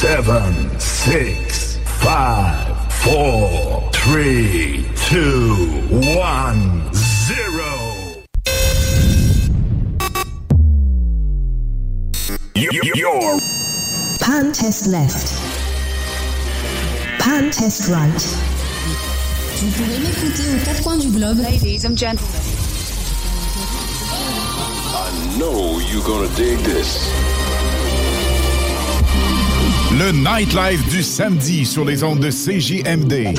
7, 6, 5, 4, 3, 2, 1, 0. You're Pan test left. Pan test right. Vous pouvez m'écouter aux quatre coins du globe. Ladies and gentlemen. I know you're gonna dig this. Le nightlife du samedi sur les ondes de CJMD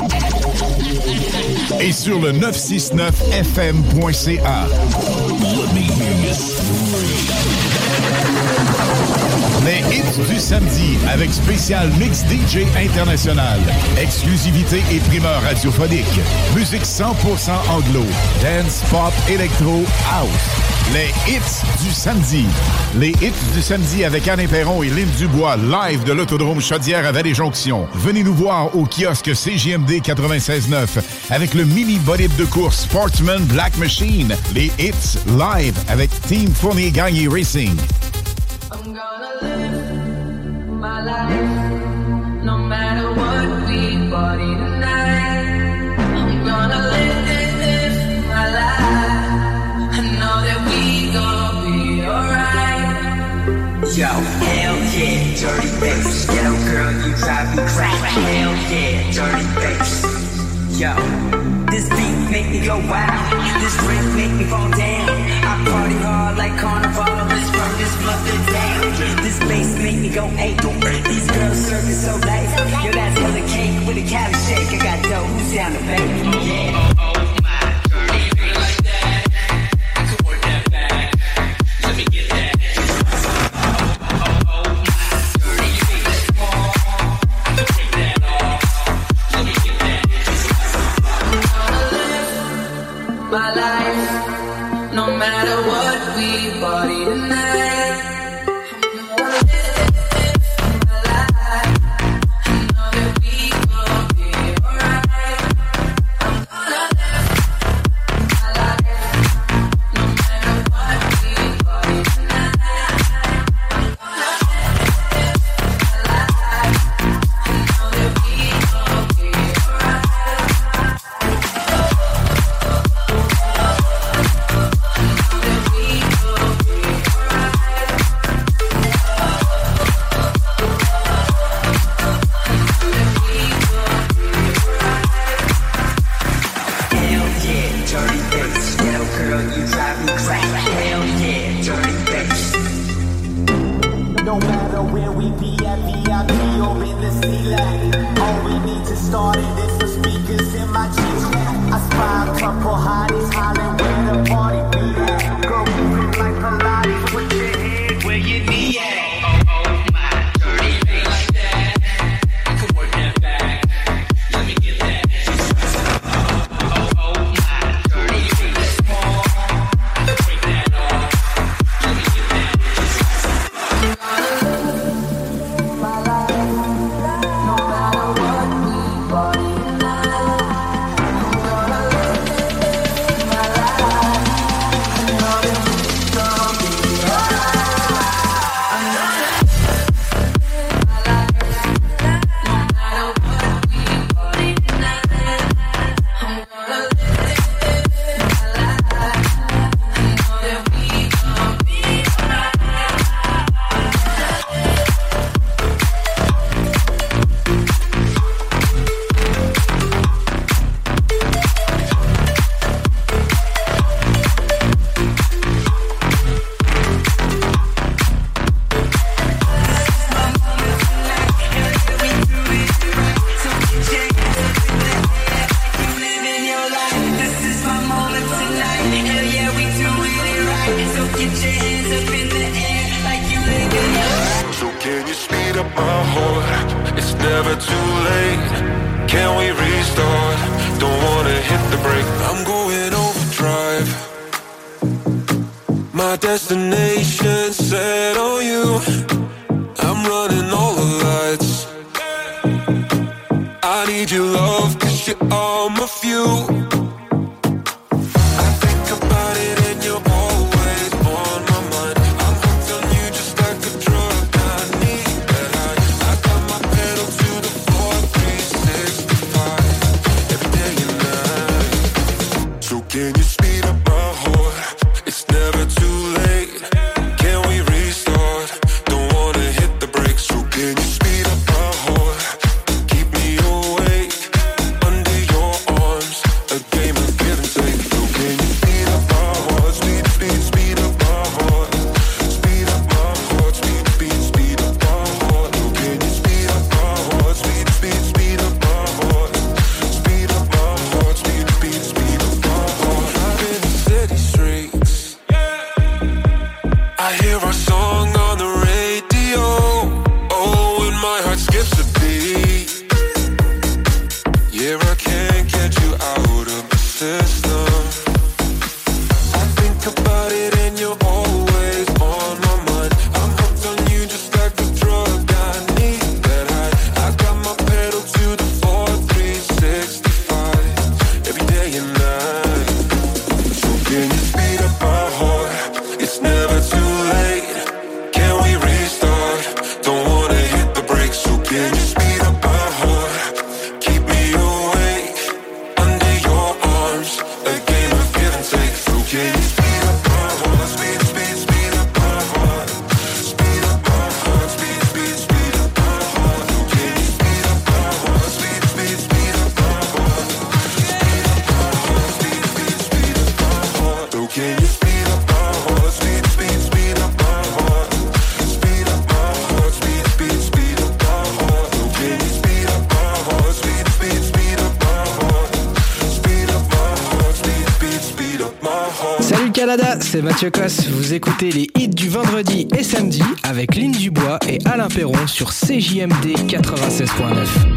et sur le 969fm.ca. Les hits du samedi avec spécial mix DJ international, exclusivité et primeur radiophonique, musique 100% anglo, dance, pop, électro, house. Les hits du samedi. Les hits du samedi avec Anne Perron et Lynn Dubois, live de l'Autodrome Chaudière à Vallée-Jonction. Venez nous voir au kiosque CGMD 96.9 avec le mini bolide de course Sportsman Black Machine. Les hits live avec Team Fournier Gagné Racing. I'm gonna live my life no matter what we party tonight. I'm gonna live this my life. I know that we gonna be alright. Yo, hell yeah, dirty bass. Ghetto girl, you drive me crazy. Hell yeah, dirty bass. Yo, this beat make me go wild. This drink make me fall down. I party hard like carnival. This bass make me go eight. These girls serving so late. Yo, that's hella cake with a cali shake. I got dough. Who's down to baby? Yeah. My life no matter what we party tonight. lips Mathieu vous écoutez les hits du vendredi et samedi avec Lynn Dubois et Alain Perron sur CJMD 96.9.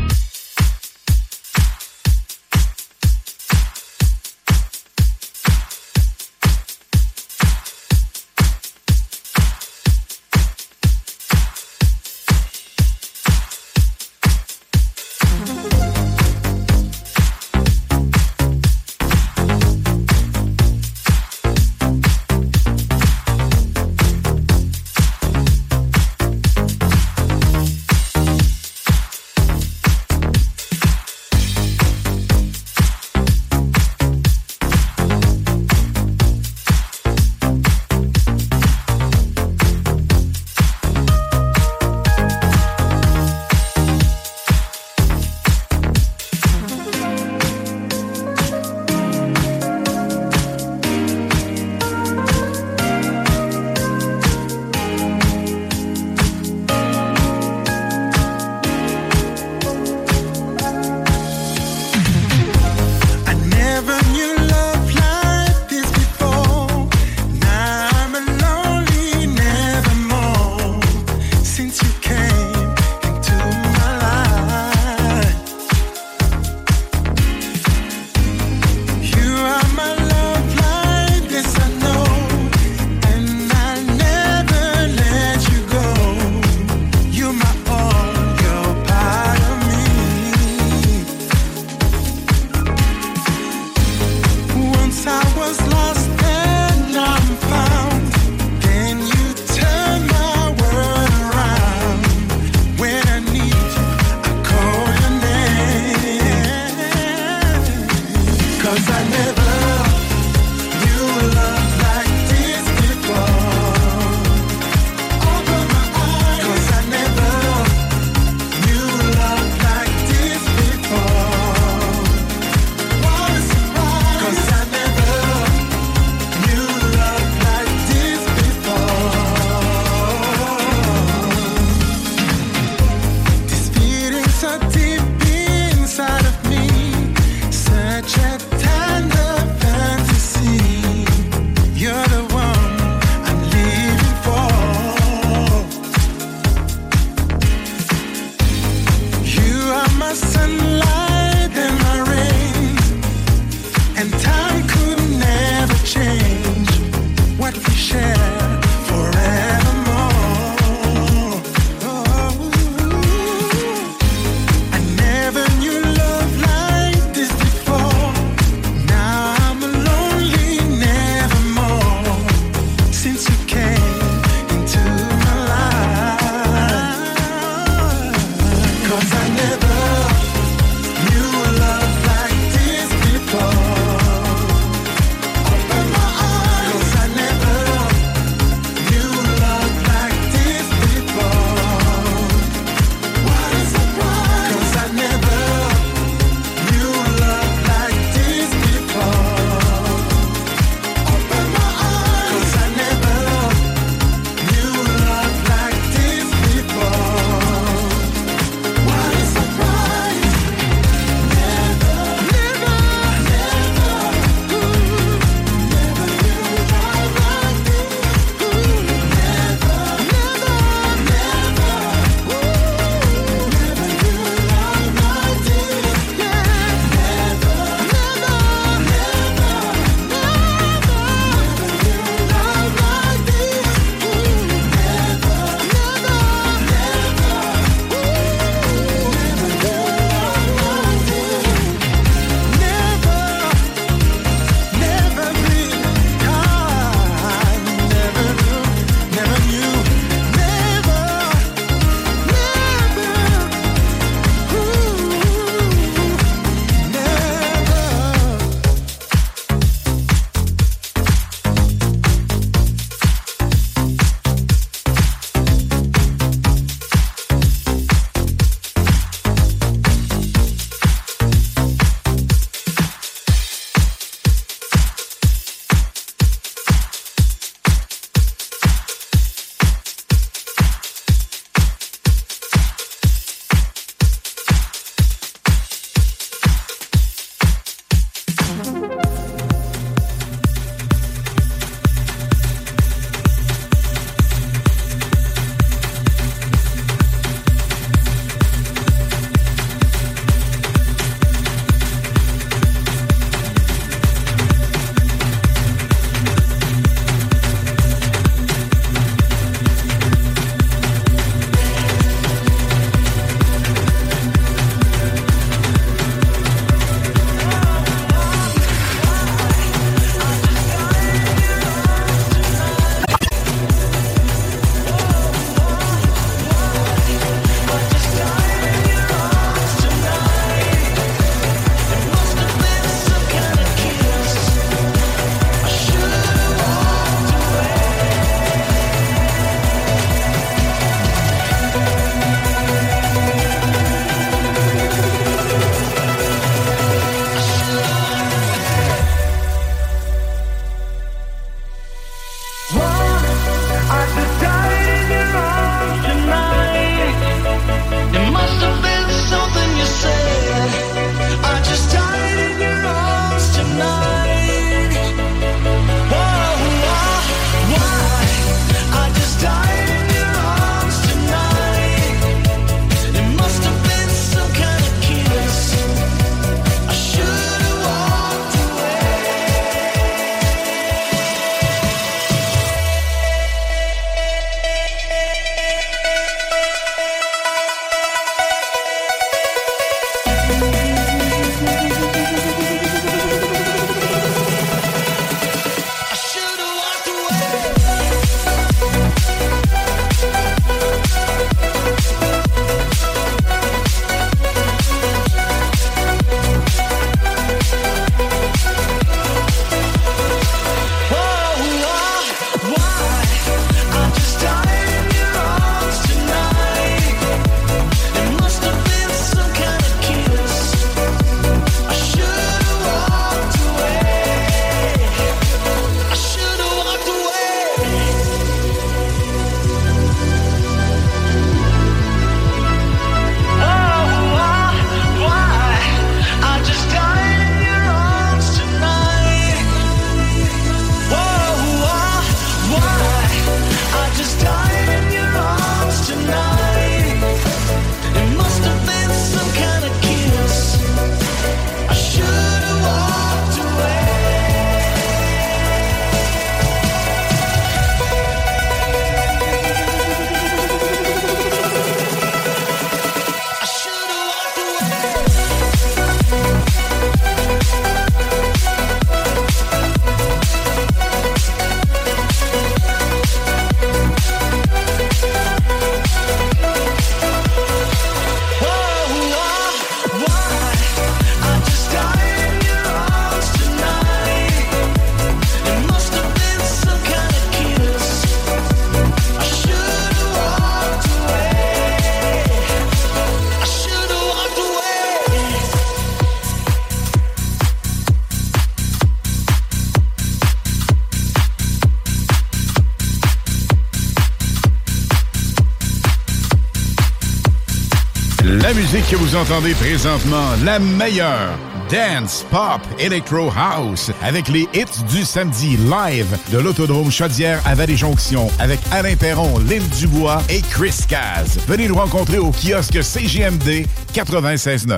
entendez présentement, la meilleure. Dance, pop, electro house, avec les hits du samedi live de l'Autodrome Chaudière à Vallée-Jonction, avec Alain Perron, Lynn Dubois et Chris Caz. Venez nous rencontrer au kiosque CGMD 96.9.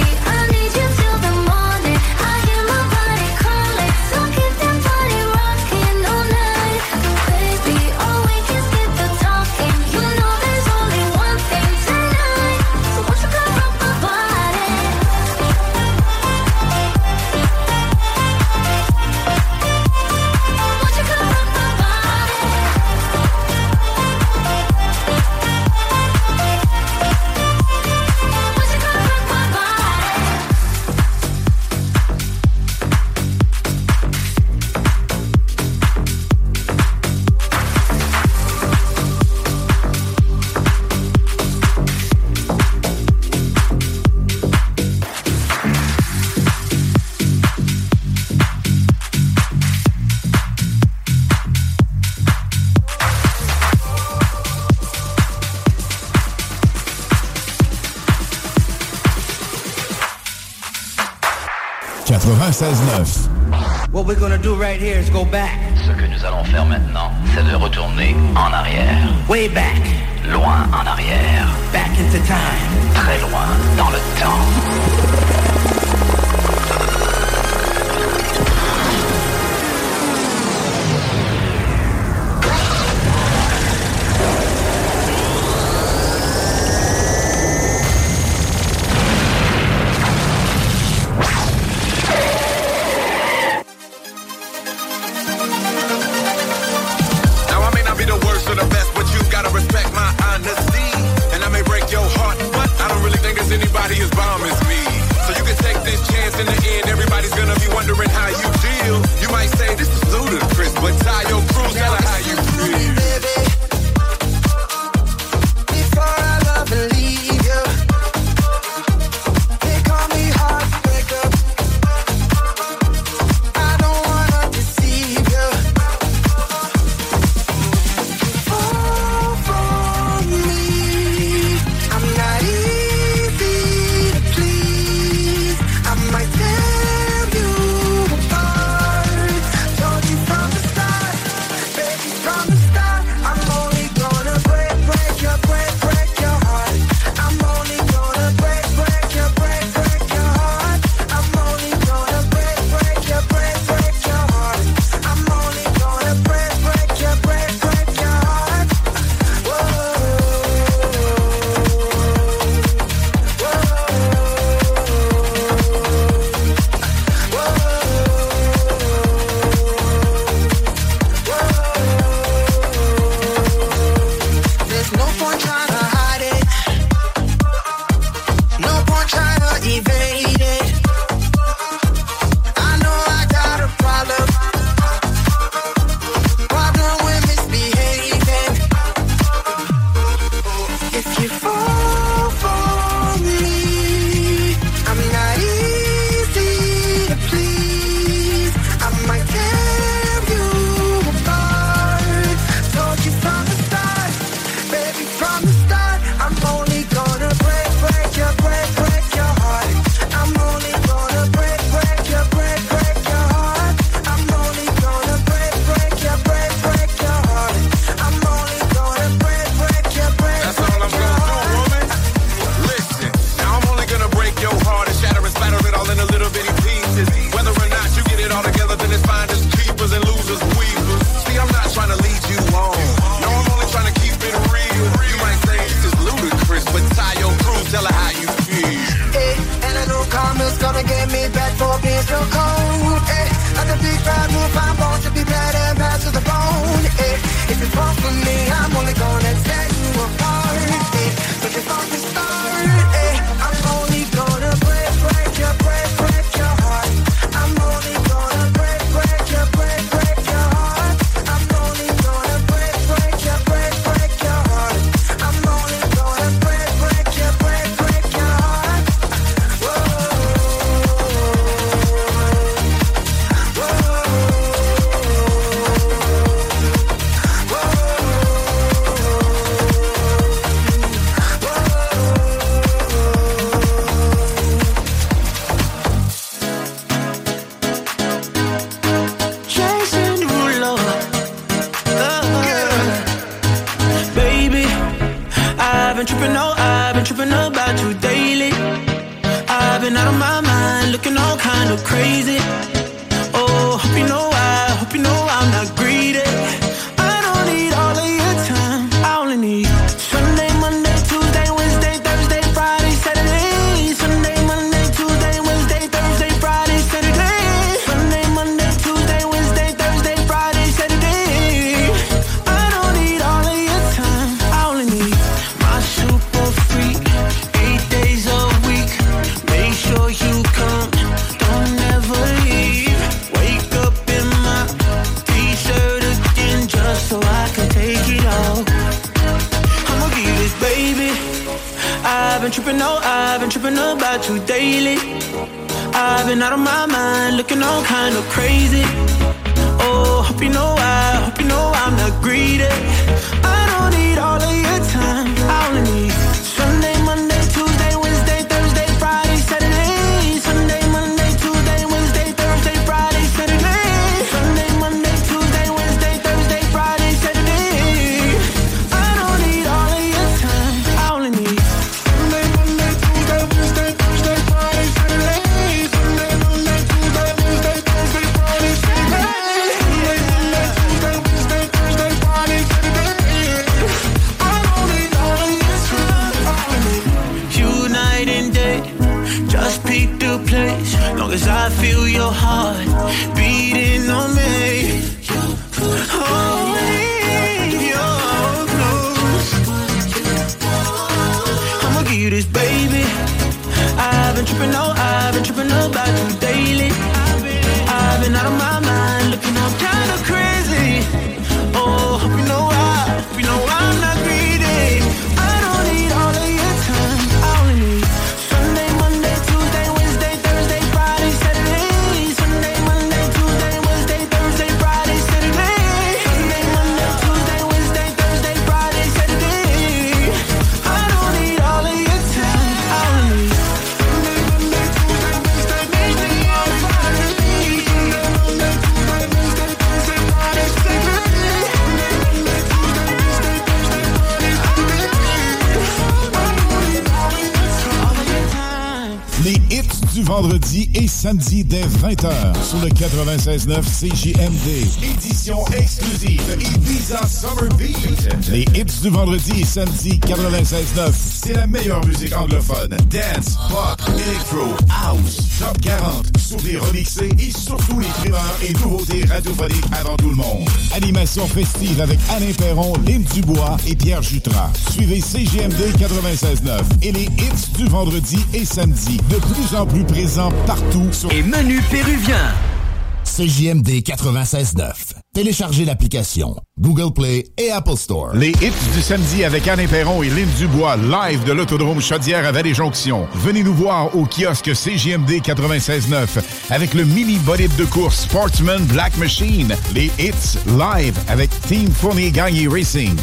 we're gonna do right here is go back. Ce que nous allons faire maintenant, c'est de retourner en arrière. Way back. Loin en arrière. Back into time. Très loin dans le temps. line, looking all kind of crazy. Oh, hope you know I, hope you know I'm not greedy. about you daily. I've been out of my mind, looking all kind of crazy. Oh, hope you know I, hope you know I'm not greedy. samedi dès 20h sur le 96.9 CJMD. Édition exclusive Ibiza Summer Beat. Les hits du vendredi et samedi 96.9. C'est la meilleure musique anglophone. Dance, pop, electro, house, top 40 souvenirs remixés et surtout les primeurs et nouveautés radiophoniques avant tout le monde. Animation festive avec Alain Perron, Lynn Dubois et Pierre Jutras. Suivez CGMD 96.9 et les hits du vendredi et samedi, de plus en plus présents partout sur... Et menus péruviens. CJMD 96.9. Téléchargez l'application Google Play et Apple Store. Les hits du samedi avec Anne Perron et Lynn Dubois, live de l'autodrome Chaudière à Vallée-Jonction. Venez nous voir au kiosque CJMD 96.9 avec le mini bolide de course Sportsman Black Machine. Les hits live avec Team Fournier Gagné Racing.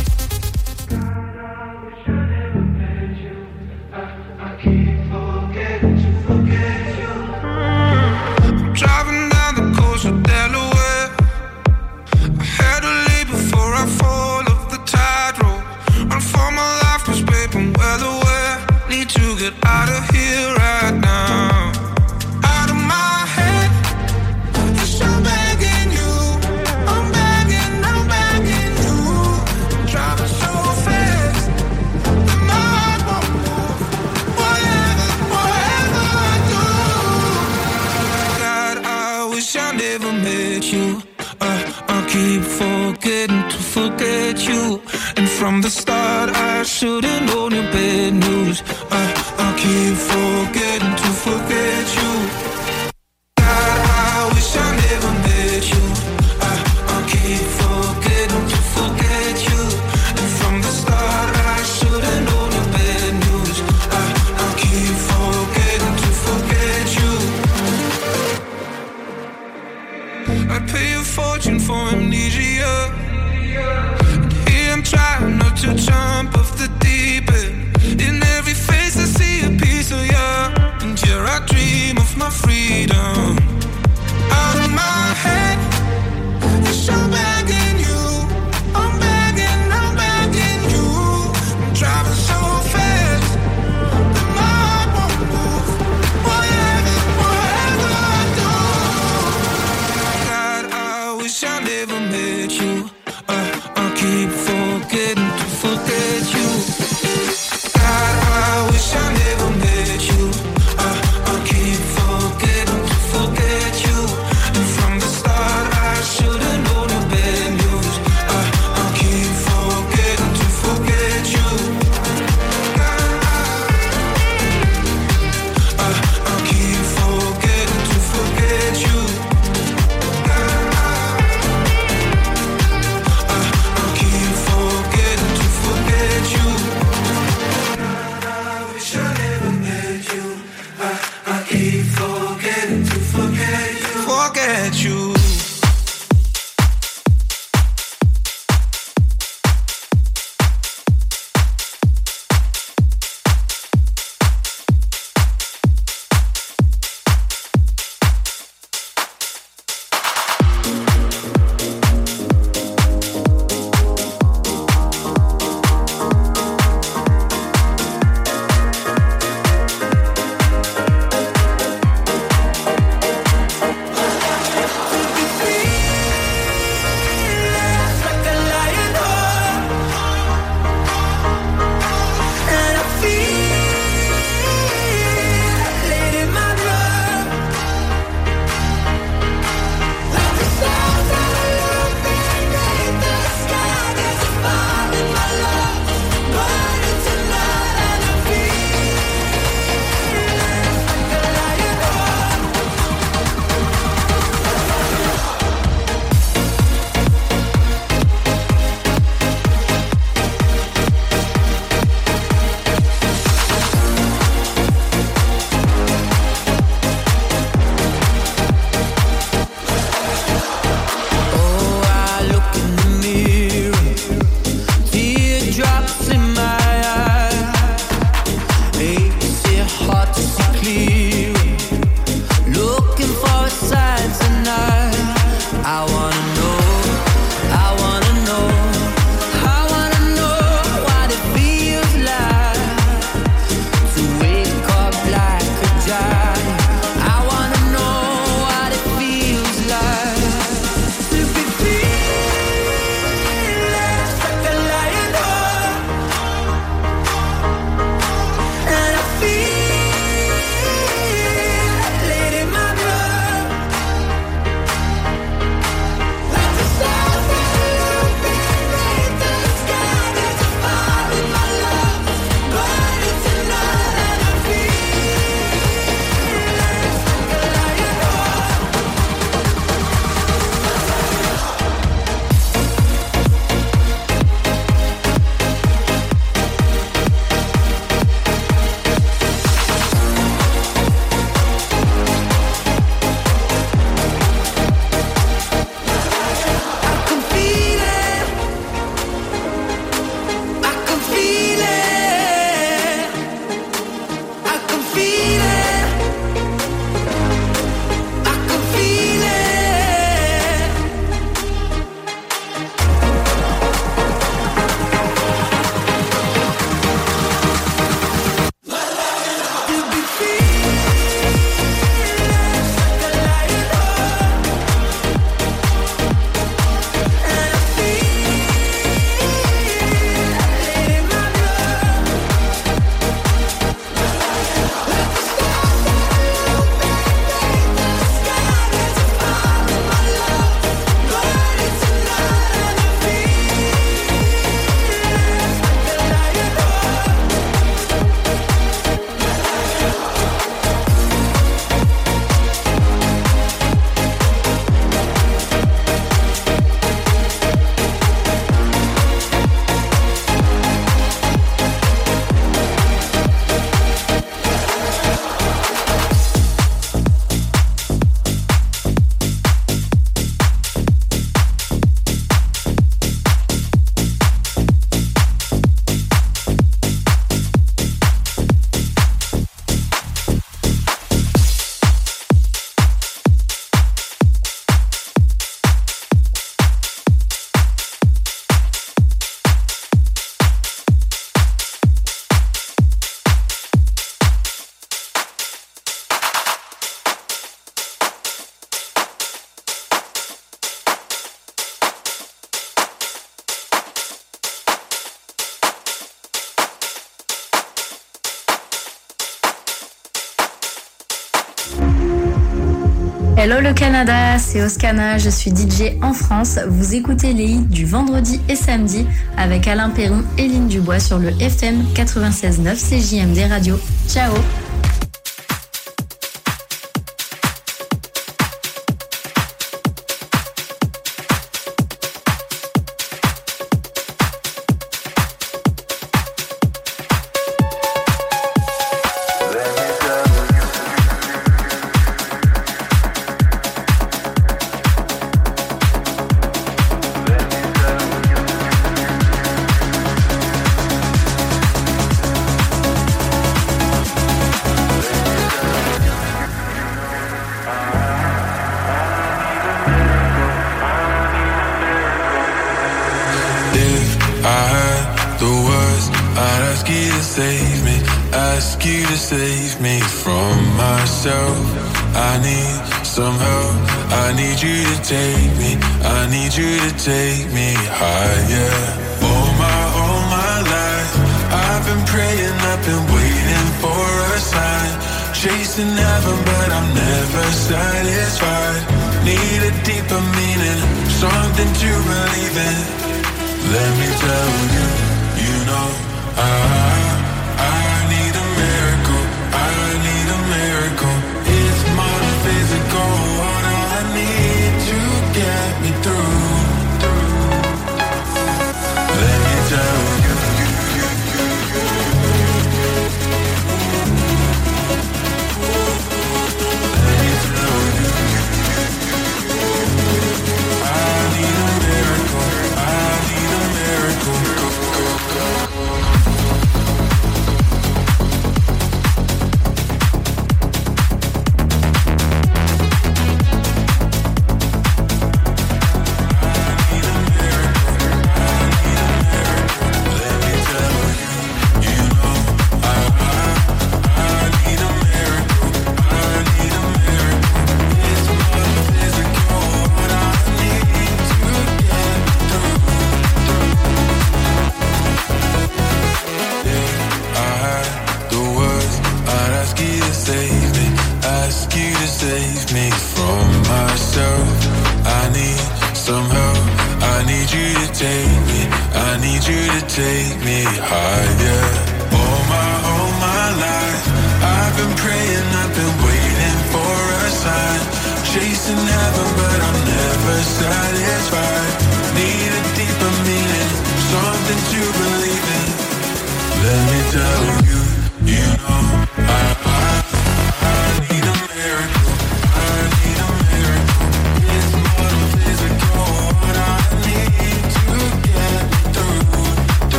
c'est Oscana, je suis DJ en France. Vous écoutez les hits du vendredi et samedi avec Alain Perron et Lynne Dubois sur le FM 96.9 CJMD Radio. Ciao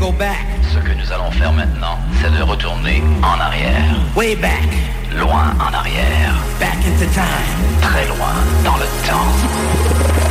Ce que nous allons faire maintenant, c'est de retourner en arrière. Way back. Loin en arrière. Back into time. Très loin dans le temps.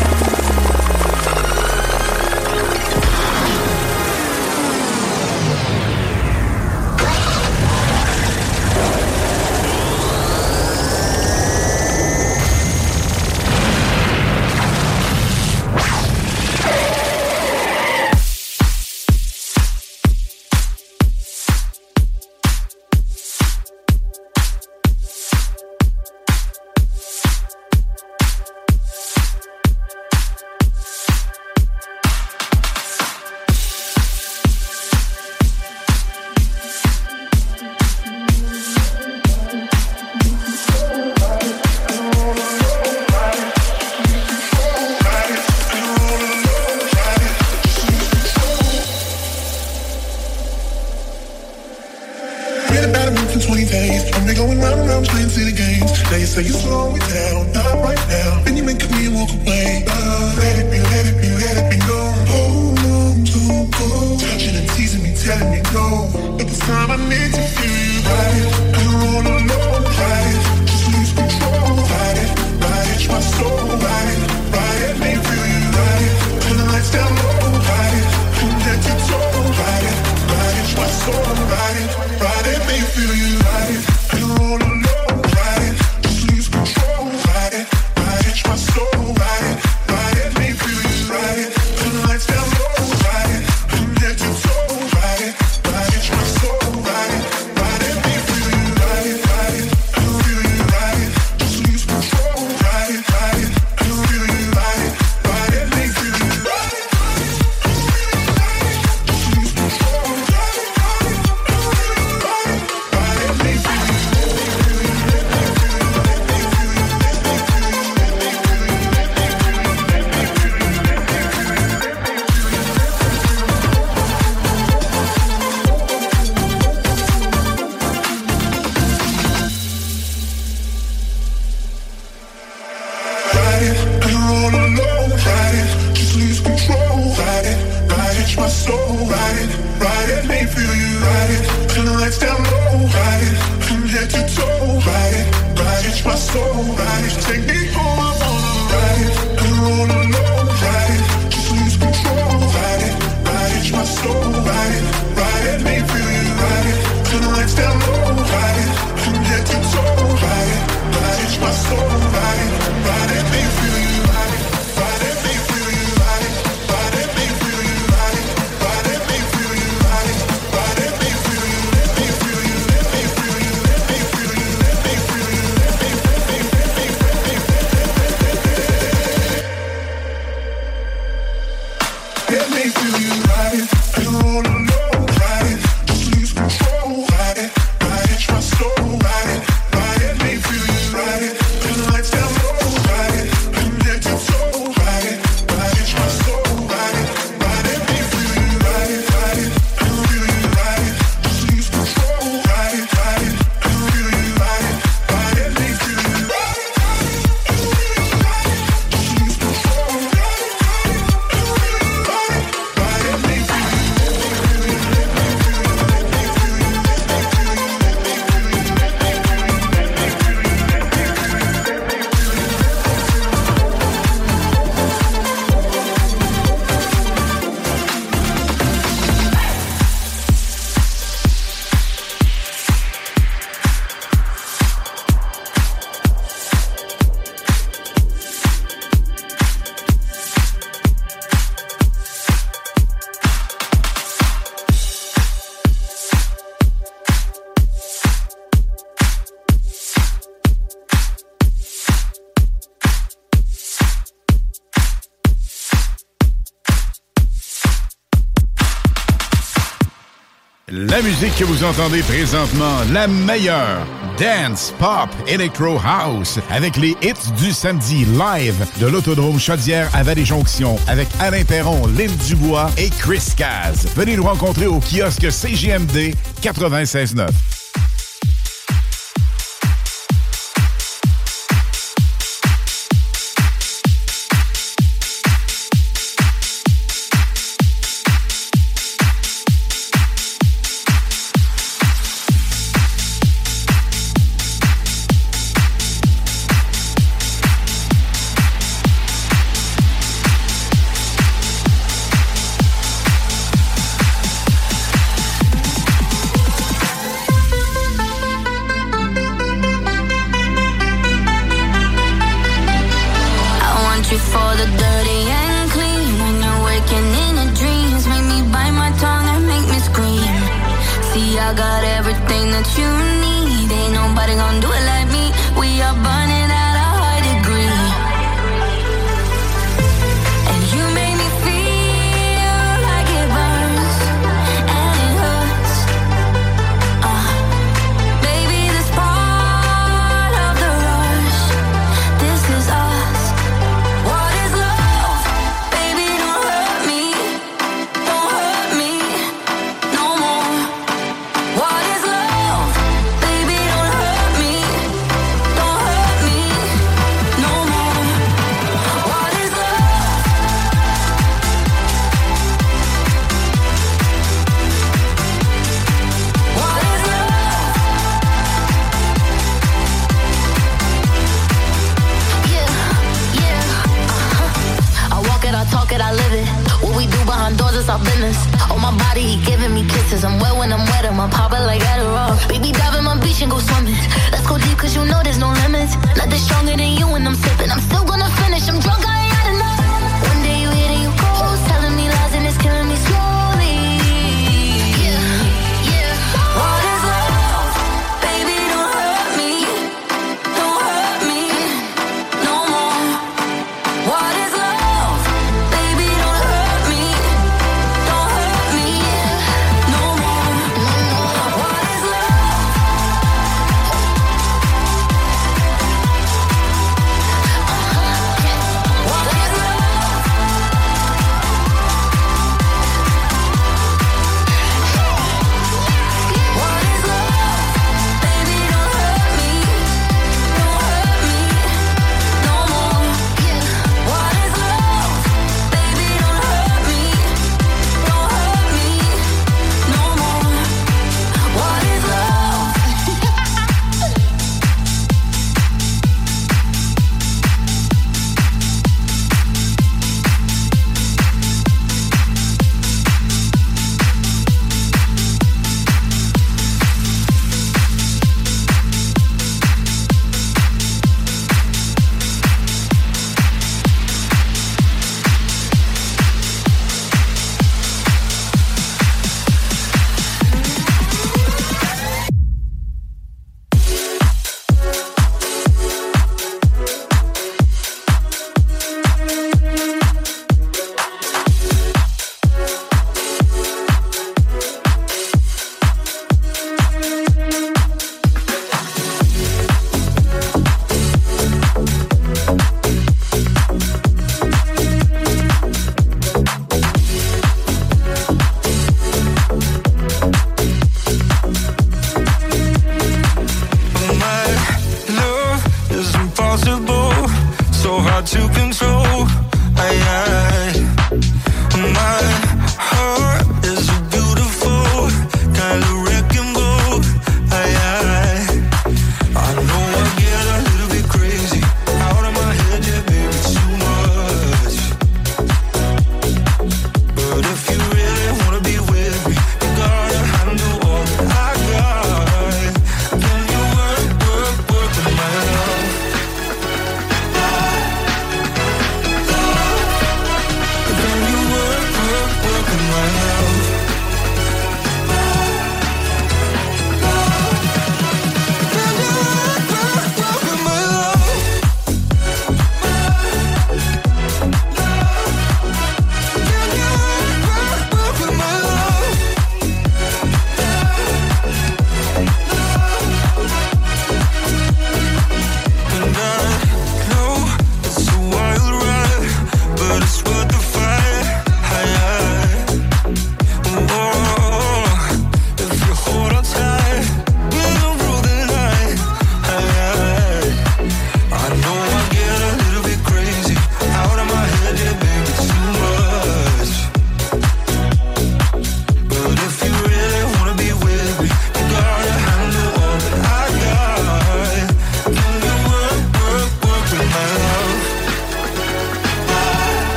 nights? From head to toe, right? My soul. Take me home, I wanna ride and roll alone. que vous entendez présentement, la meilleure dance, pop, electro house, avec les hits du samedi live de l'Autodrome Chaudière à Vallée-Jonction, avec Alain Perron, Lynn Dubois et Chris Caz. Venez nous rencontrer au kiosque CGMD 96.9.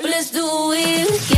but let's do it again.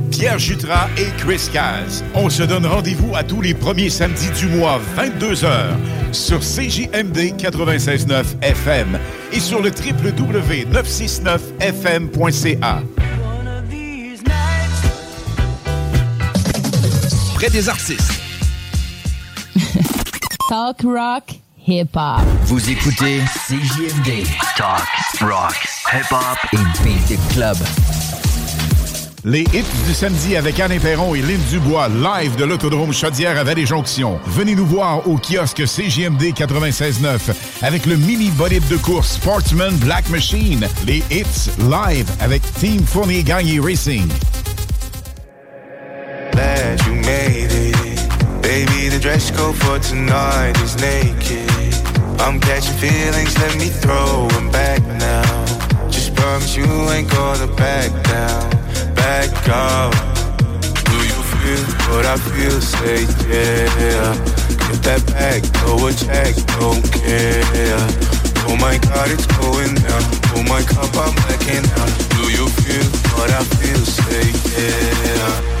Pierre Jutras et Chris Caz. On se donne rendez-vous à tous les premiers samedis du mois, 22h, sur CJMD 96.9 FM et sur le www.969fm.ca. Près des artistes. Talk rock, hip hop. Vous écoutez CJMD. Talk, rock, hip-hop et beat the club. Les hits du samedi avec Alain Perron et Lynn Dubois, live de l'Autodrome Chaudière à Vallée-Jonction. Venez nous voir au kiosque CGMD 96.9 avec le mini bolide de course Sportsman Black Machine. Les hits live avec Team Fournier Gagné Racing. Back up. Do you feel what I feel? Say yeah. Get that back, throw a check, don't care. Oh my God, it's going down. Oh my cup, I'm blacking out. Do you feel what I feel? Say yeah.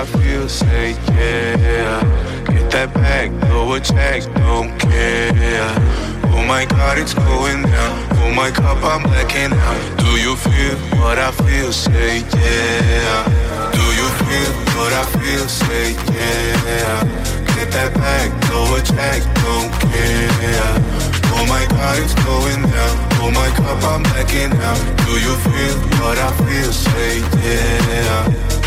I feel safe? Yeah. That back, throw a check, don't care. Oh my God, it's going down. Oh my cup, I'm blacking out. Do you feel what I feel? Say yeah. Do you feel what I feel? Say yeah. Get that back, throw a check, don't care. Oh my God, it's going down. Oh my cup, I'm blacking out. Do you feel what I feel? Say yeah.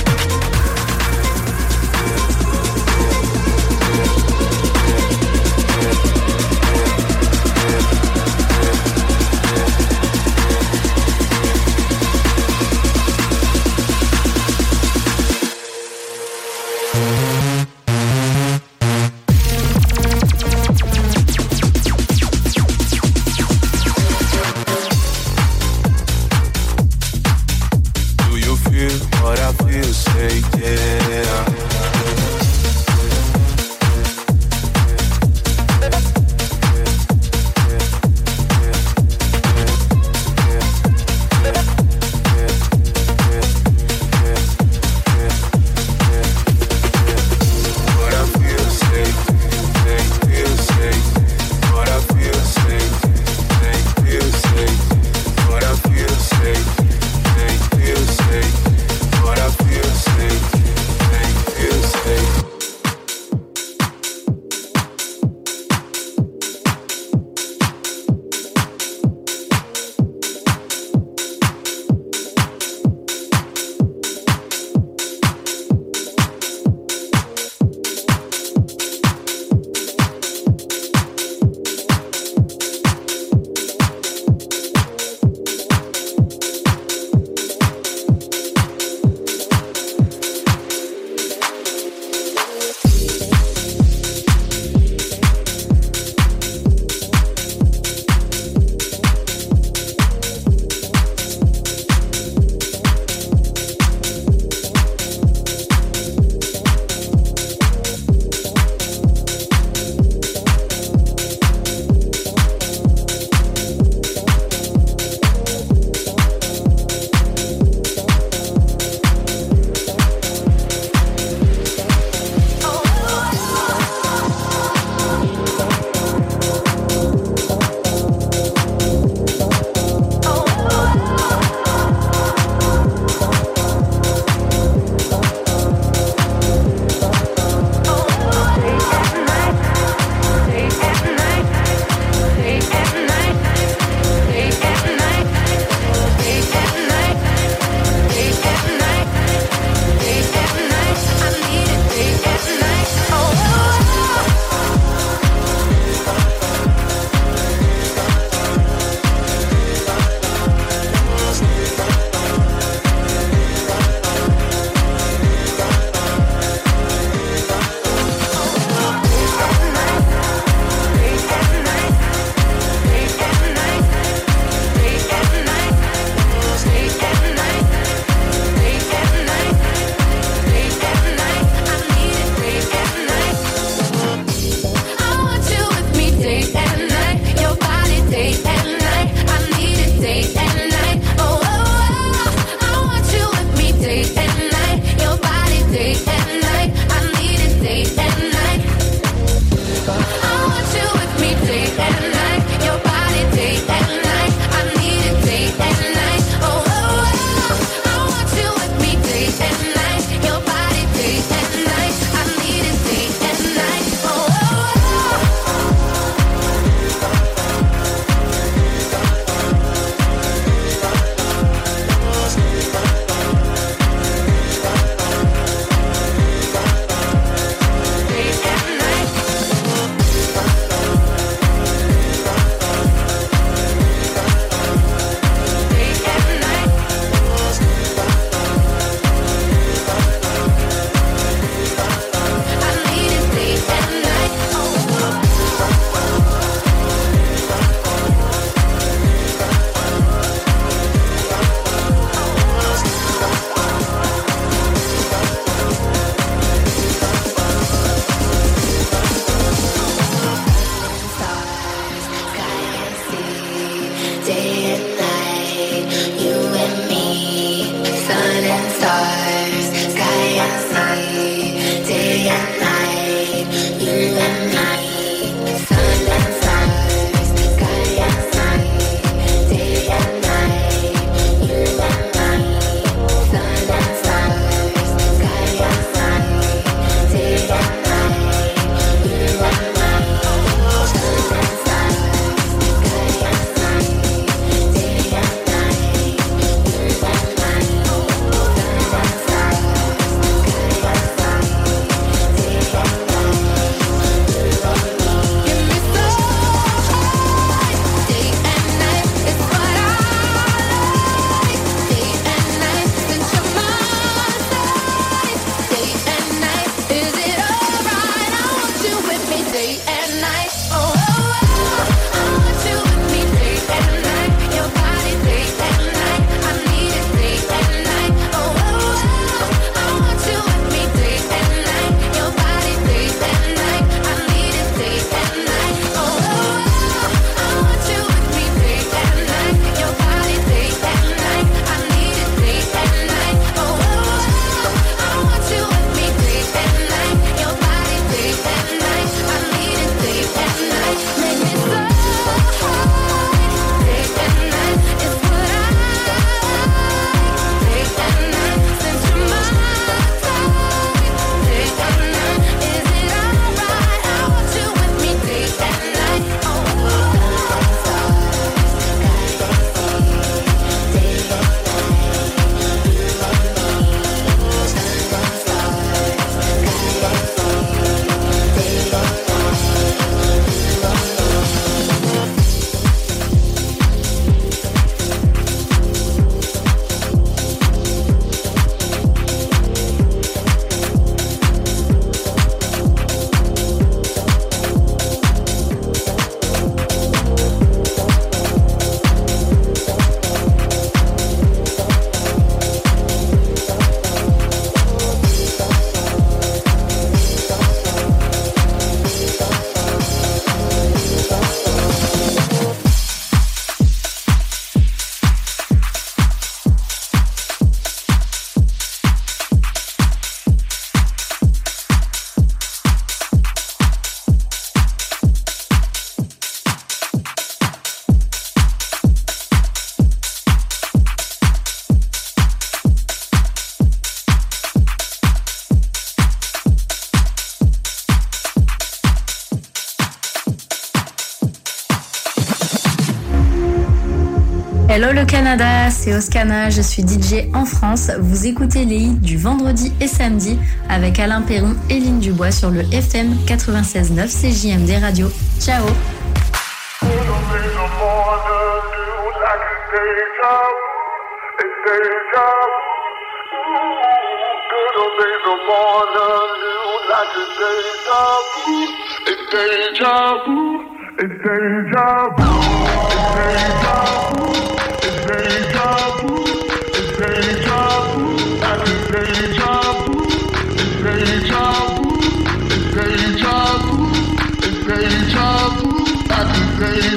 C'est Oscana, je suis DJ en France. Vous écoutez les hits du vendredi et samedi avec Alain Perron et Lynn Dubois sur le FM 96.9 CJMD Radio. Ciao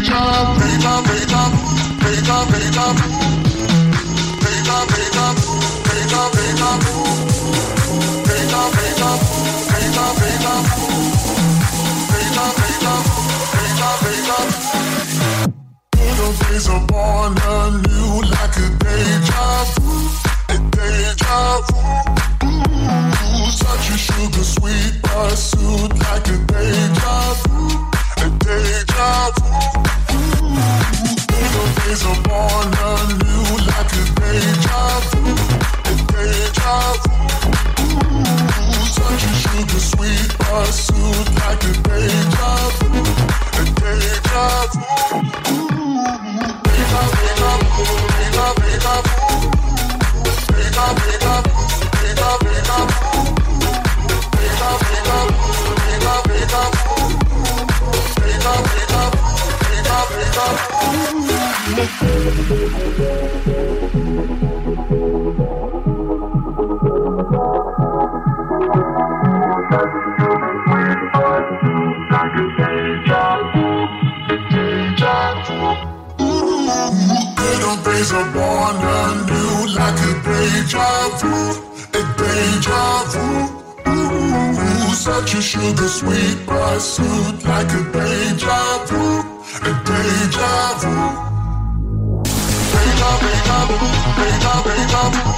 job. days are born anew like a deja vu, a deja vu. Ooh, such a sugar sweet pursuit like a deja vu, a deja vu. Deja, deja vu, deja, deja vu.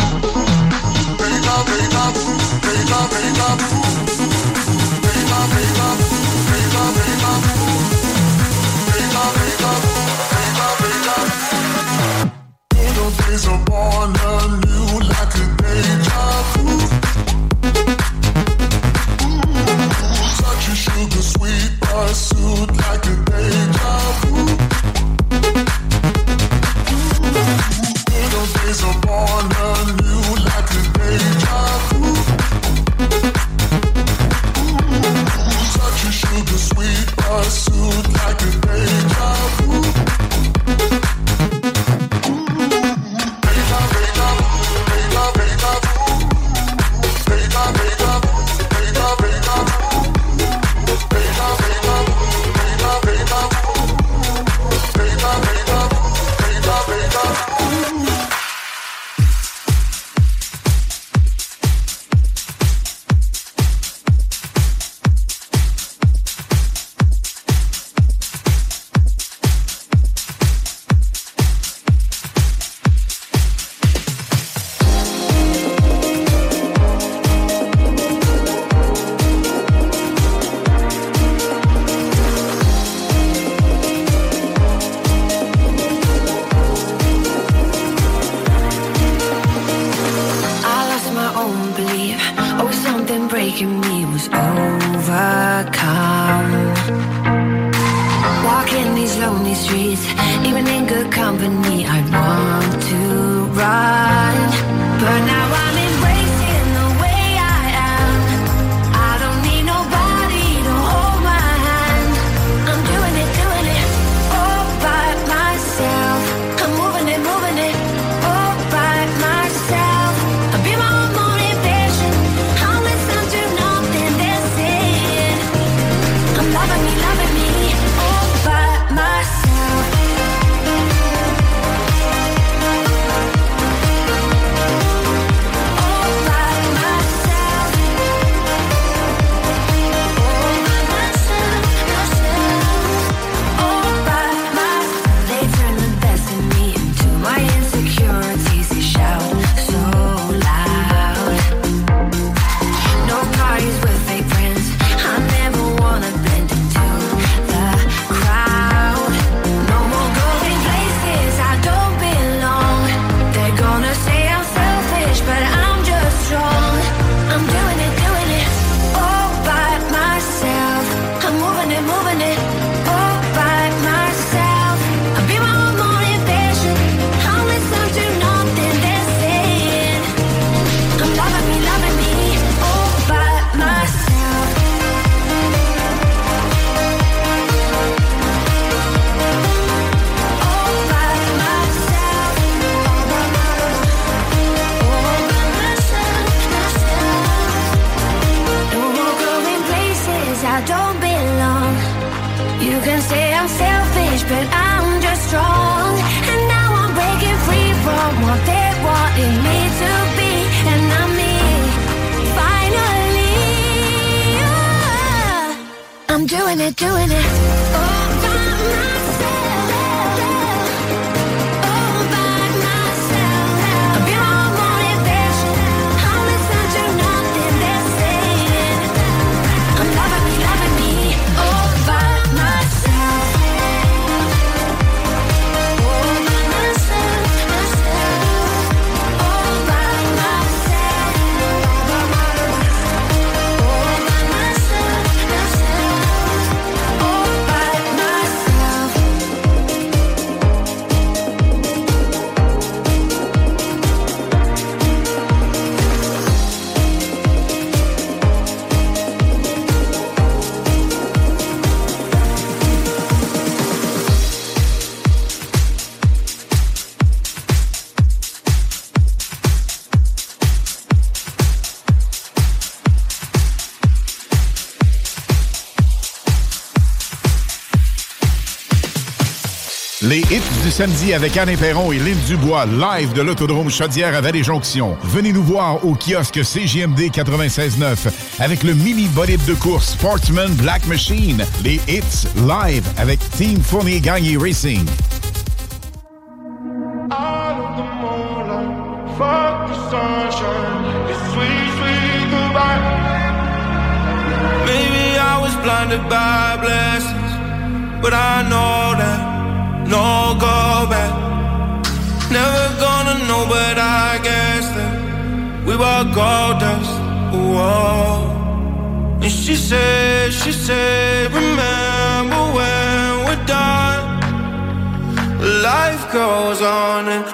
samedi avec Anne Perron et Lynn Dubois, live de l'autodrome Chaudière à Vallée-Jonction. Venez nous voir au kiosque CGMD 96.9 avec le mini bolide de course Sportsman Black Machine, les hits live avec Team Fournier Gagné Racing. blinded by blessings, but I know that. know, but I guess that we were gold dust. Whoa. And she said, she said, remember when we're done, life goes on and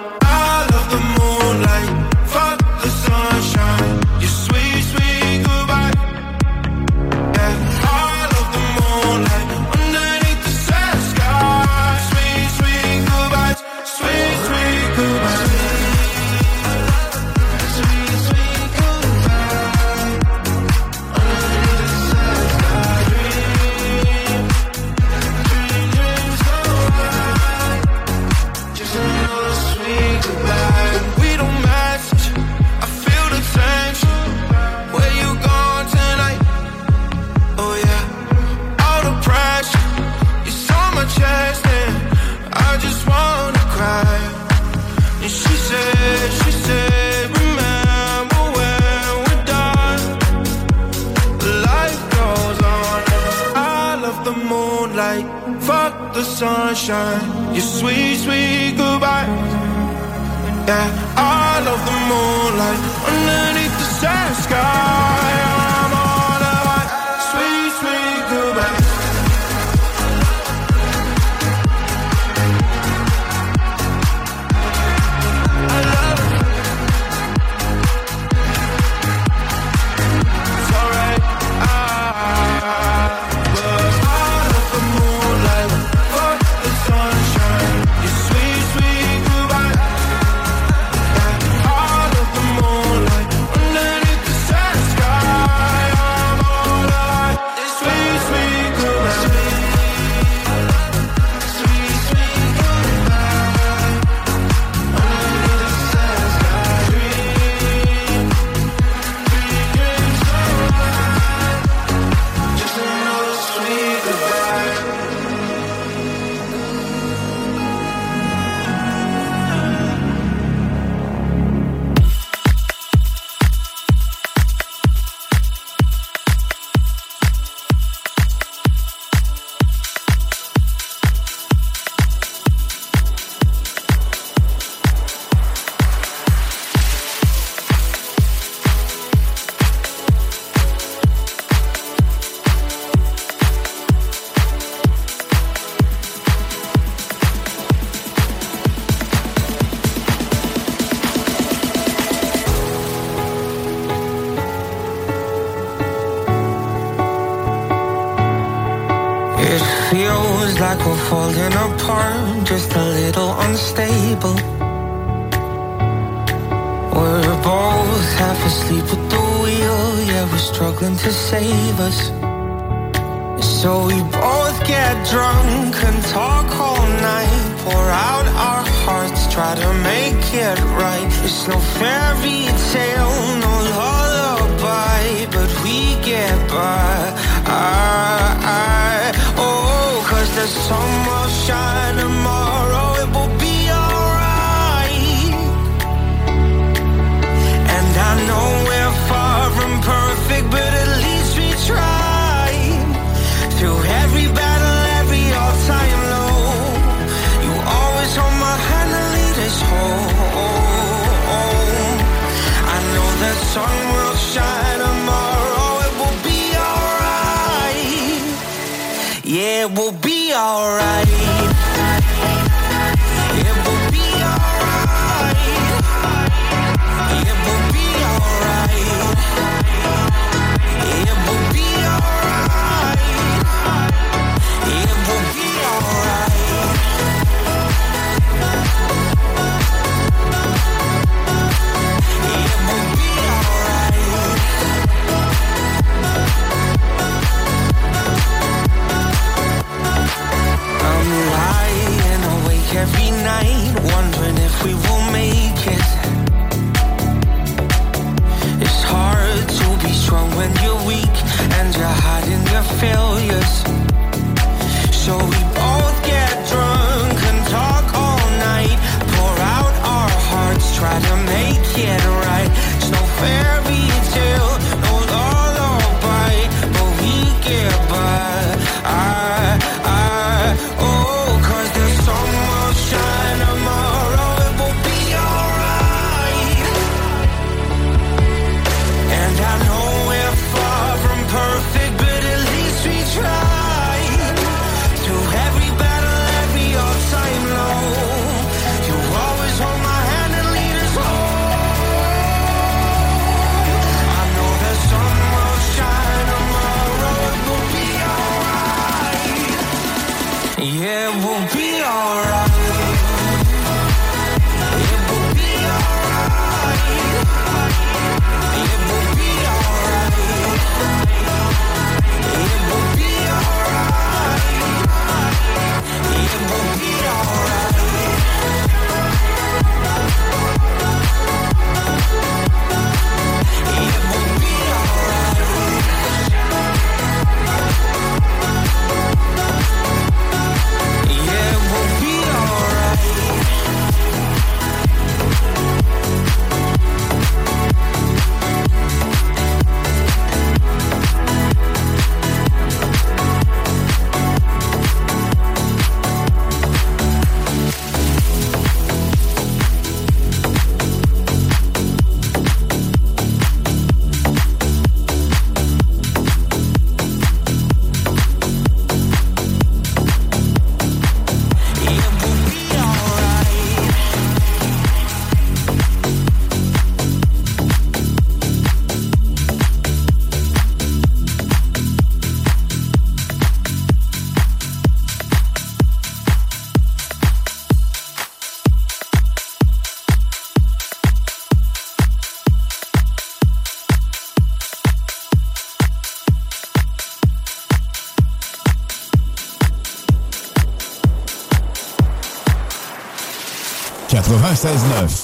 16-9.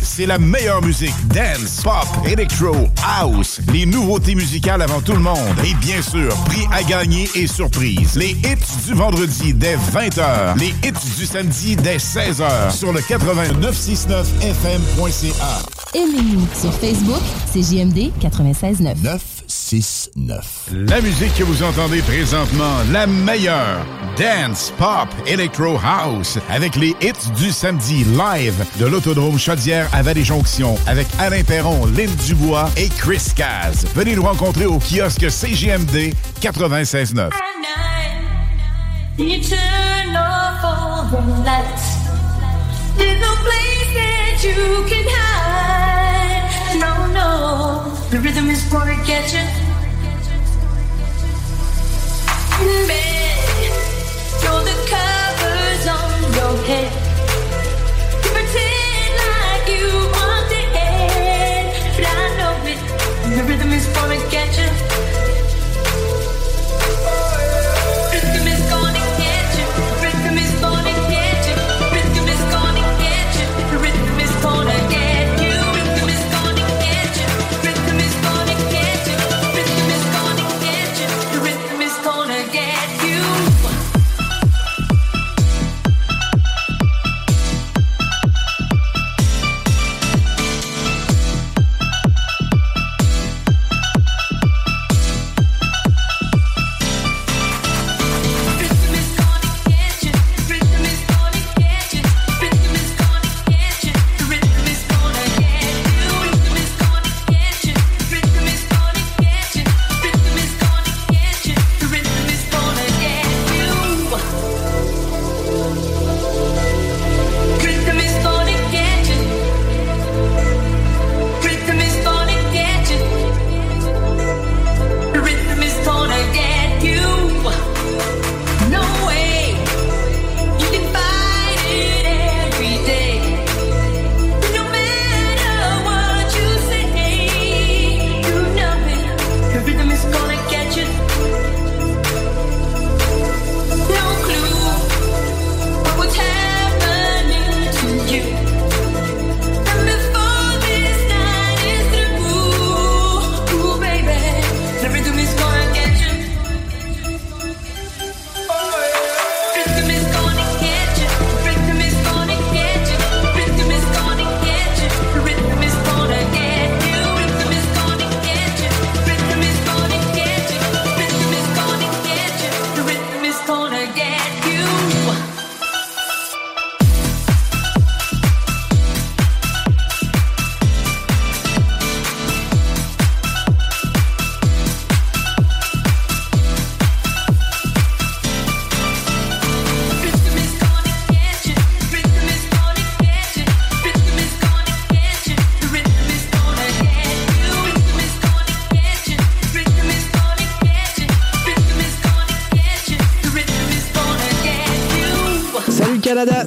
c'est la meilleure musique. Dance, pop, electro, house. Les nouveautés musicales avant tout le monde. Et bien sûr, prix à gagner et surprise. Les hits du vendredi dès 20h. Les hits du samedi dès 16h sur le 899fm.ca. Aimez-nous sur Facebook, c'est JMD 96.9. 969. La musique que vous entendez présentement, la meilleure. Dance, pop, electro house, avec les hits du samedi live de l'Autodrome Chaudière à Vallée-Jonction, avec Alain Perron, Lynn Dubois et Chris Caz. Venez nous rencontrer au kiosque CGMD 96.9. You turn off all the lights. There's no place that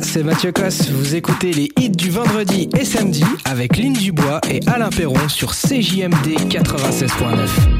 c'est Mathieu Cosse. Vous écoutez les hits du vendredi et samedi avec Lynn Dubois et Alain Perron sur CJMD 96.9.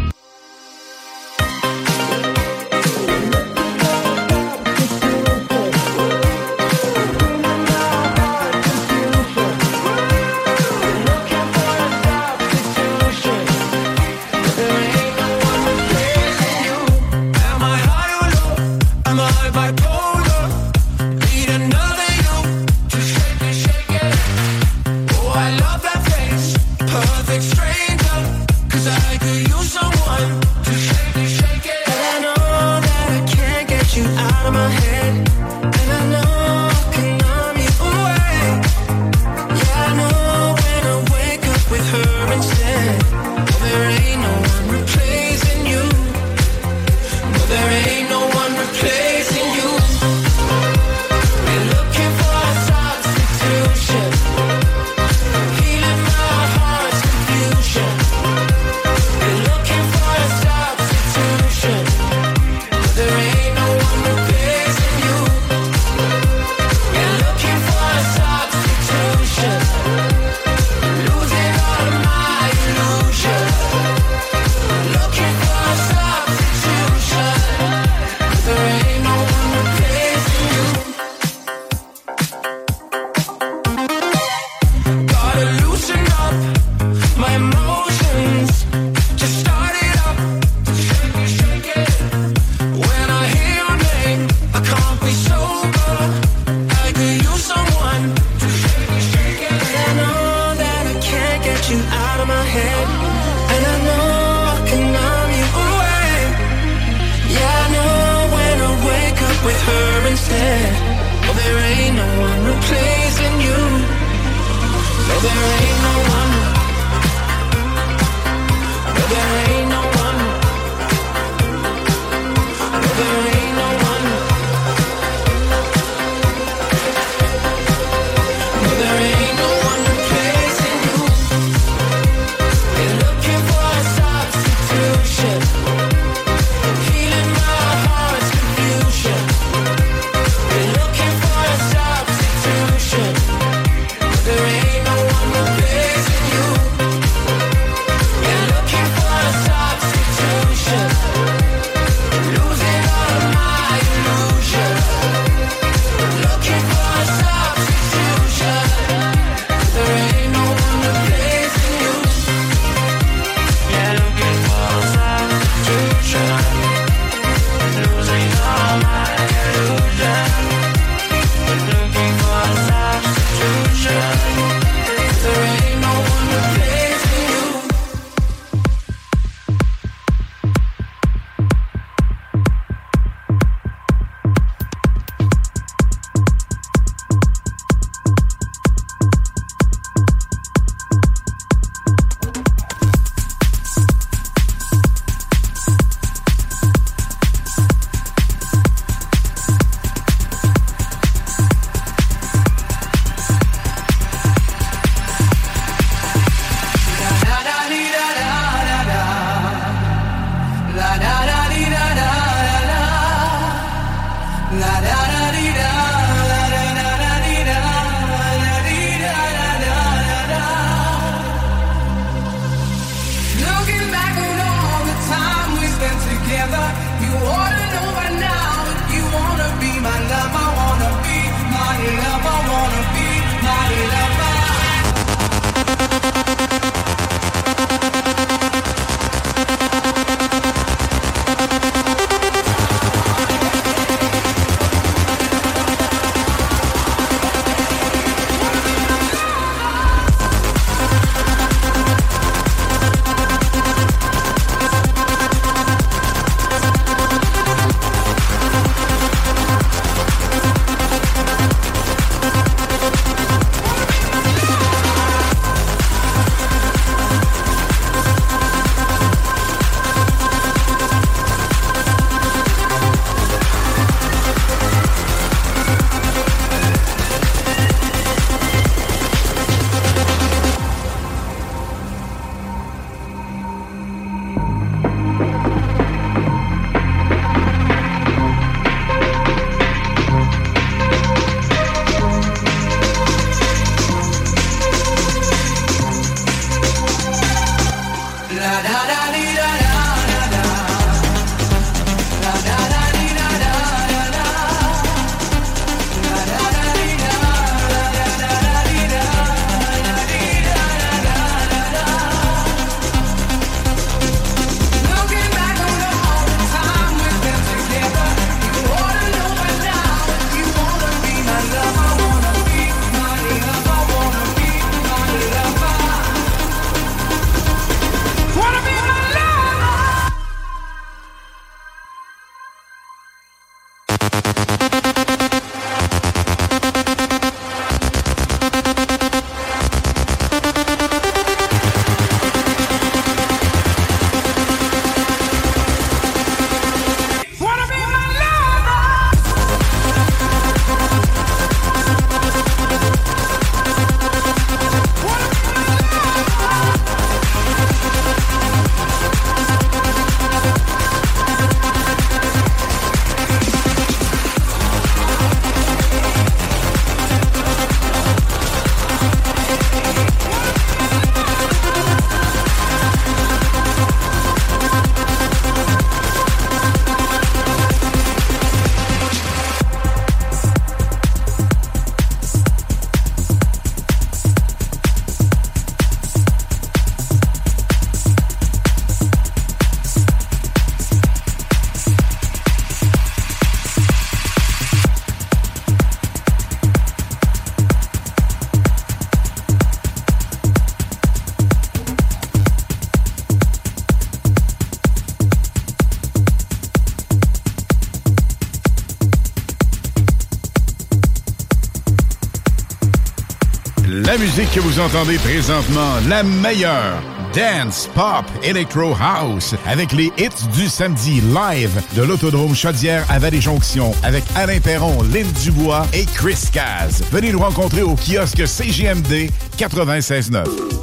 musique que vous entendez présentement, la meilleure. Dance, pop, electro house, avec les hits du samedi live de l'Autodrome Chaudière à Vallée-Jonction, avec Alain Perron, Lynn Dubois et Chris Caz. Venez nous rencontrer au kiosque CGMD 96.9.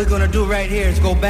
we're gonna do right here is go back.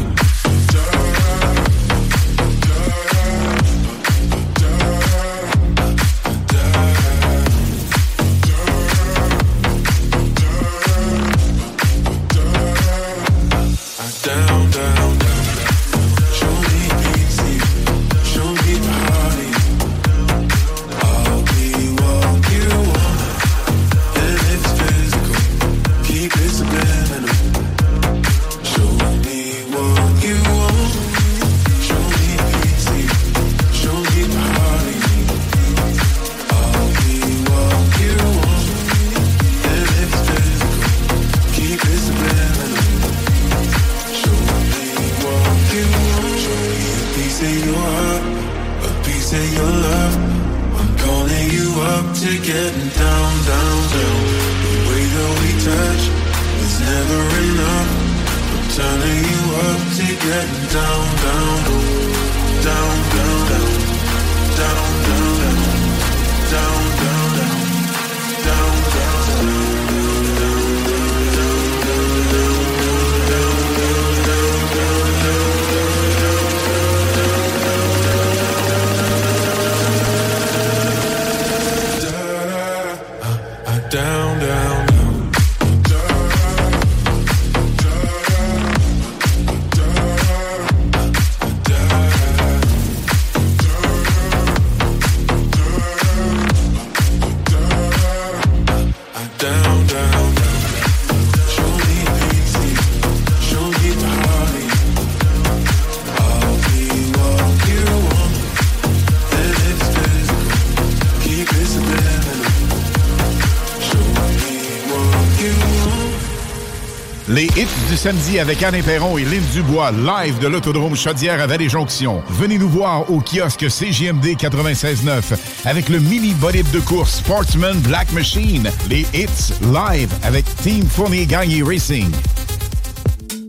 samedi avec Anne Perron et Lynn Dubois, live de l'autodrome Chaudière à Vallée-Jonction. Venez nous voir au kiosque CJMD 96.9 avec le mini bolide de course Sportsman Black Machine, les hits live avec Team Fournier Gagné Racing.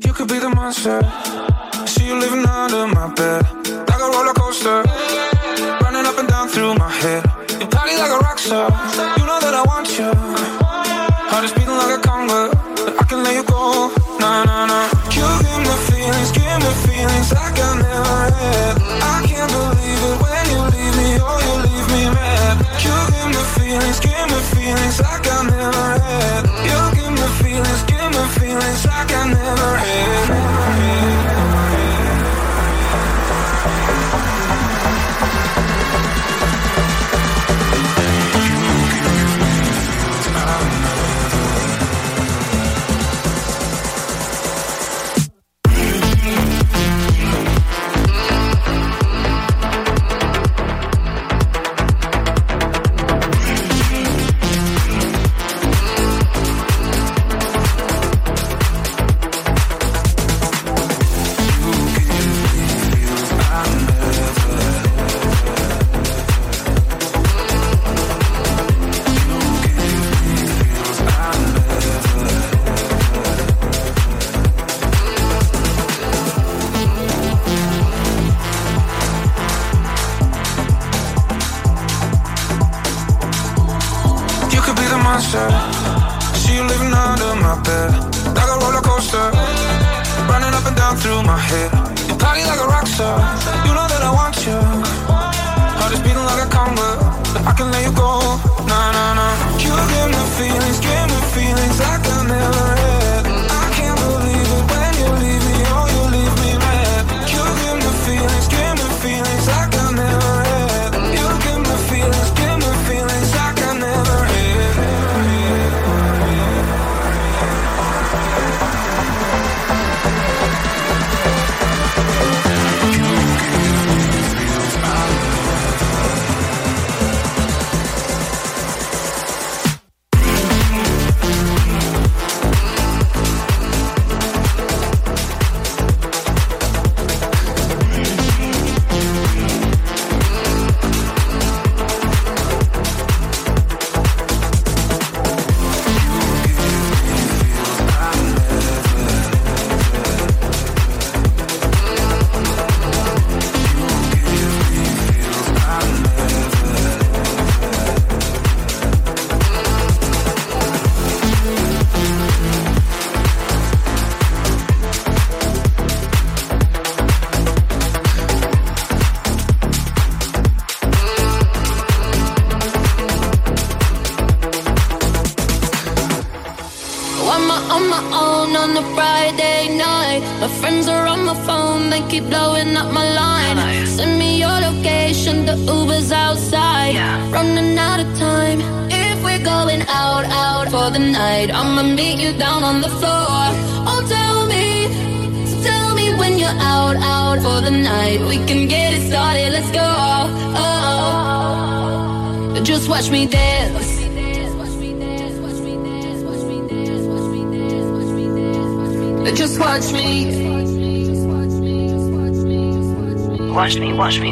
You could be the monster. See you living under my bed. Like a roller coaster. Running up and down through my head. You party like a rock star. You know that I want you. Heart is beating like a conga. I can let you go. no, no, no.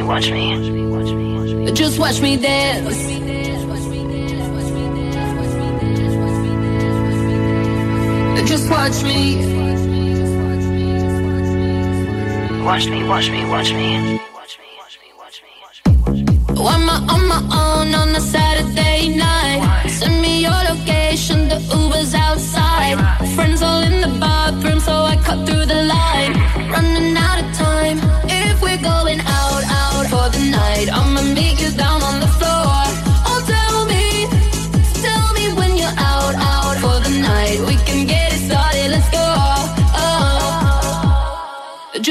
watch me. Just watch me dance. Just watch me. Watch me, watch me, watch me.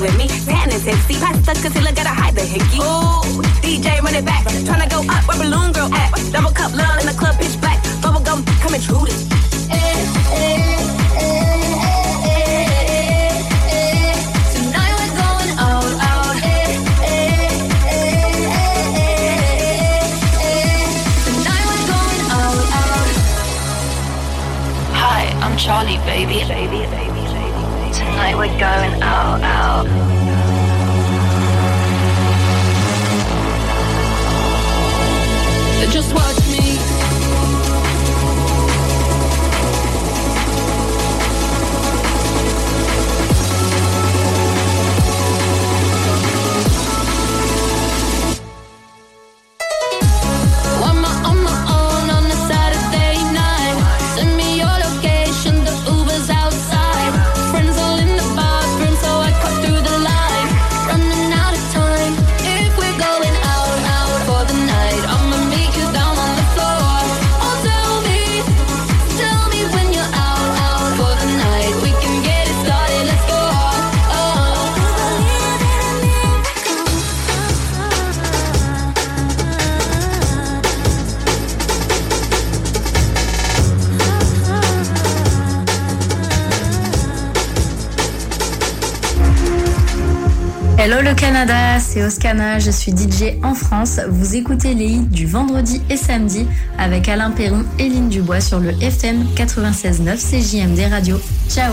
With me. Tan and tipsy, pasta concealer, gotta hide the hickey. Ooh, DJ run it back, tryna go up where balloon girl at. Double cup love in the club, pitch black, bubble gum coming true. Eh, eh. Charlie, baby, baby, baby we're going out, out. Just what Canada, c'est Oscana, je suis DJ en France. Vous écoutez les hits du vendredi et samedi avec Alain Perron et Lynn Dubois sur le FM 96.9 CJMD Radio. Ciao